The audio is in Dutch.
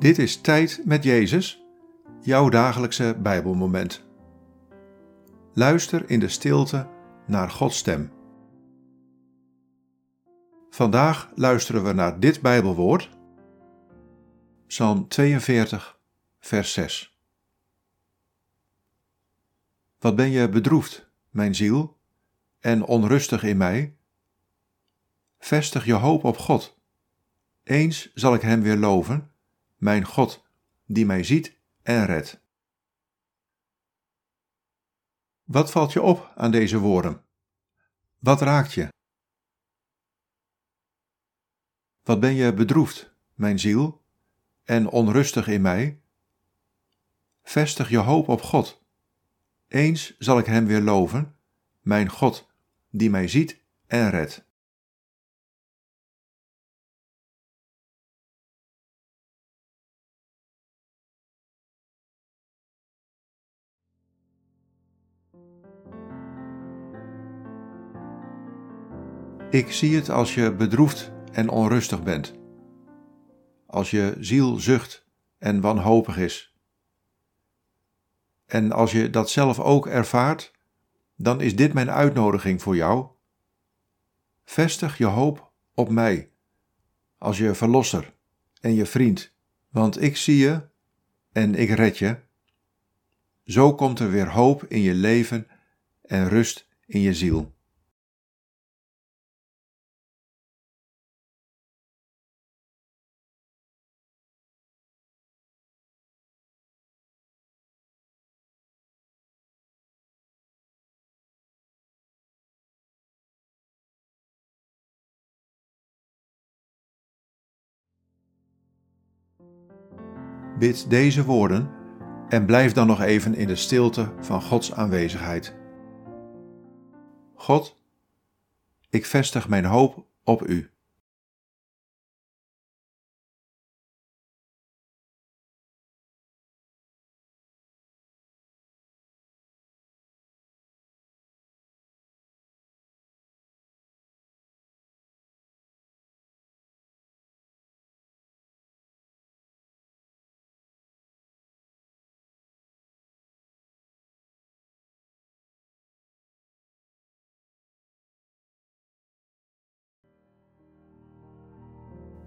Dit is Tijd met Jezus, jouw dagelijkse Bijbelmoment. Luister in de stilte naar Gods stem. Vandaag luisteren we naar dit Bijbelwoord, Psalm 42, vers 6. Wat ben je bedroefd, mijn ziel, en onrustig in mij? Vestig je hoop op God. Eens zal ik Hem weer loven mijn God, die mij ziet en redt. Wat valt je op aan deze woorden? Wat raakt je? Wat ben je bedroefd, mijn ziel, en onrustig in mij? Vestig je hoop op God. Eens zal ik Hem weer loven, mijn God, die mij ziet en redt. Ik zie het als je bedroefd en onrustig bent. Als je ziel zucht en wanhopig is. En als je dat zelf ook ervaart, dan is dit mijn uitnodiging voor jou. Vestig je hoop op mij, als je verlosser en je vriend, want ik zie je en ik red je. Zo komt er weer hoop in je leven en rust in je ziel. Bid deze woorden en blijf dan nog even in de stilte van Gods aanwezigheid. God, ik vestig mijn hoop op U.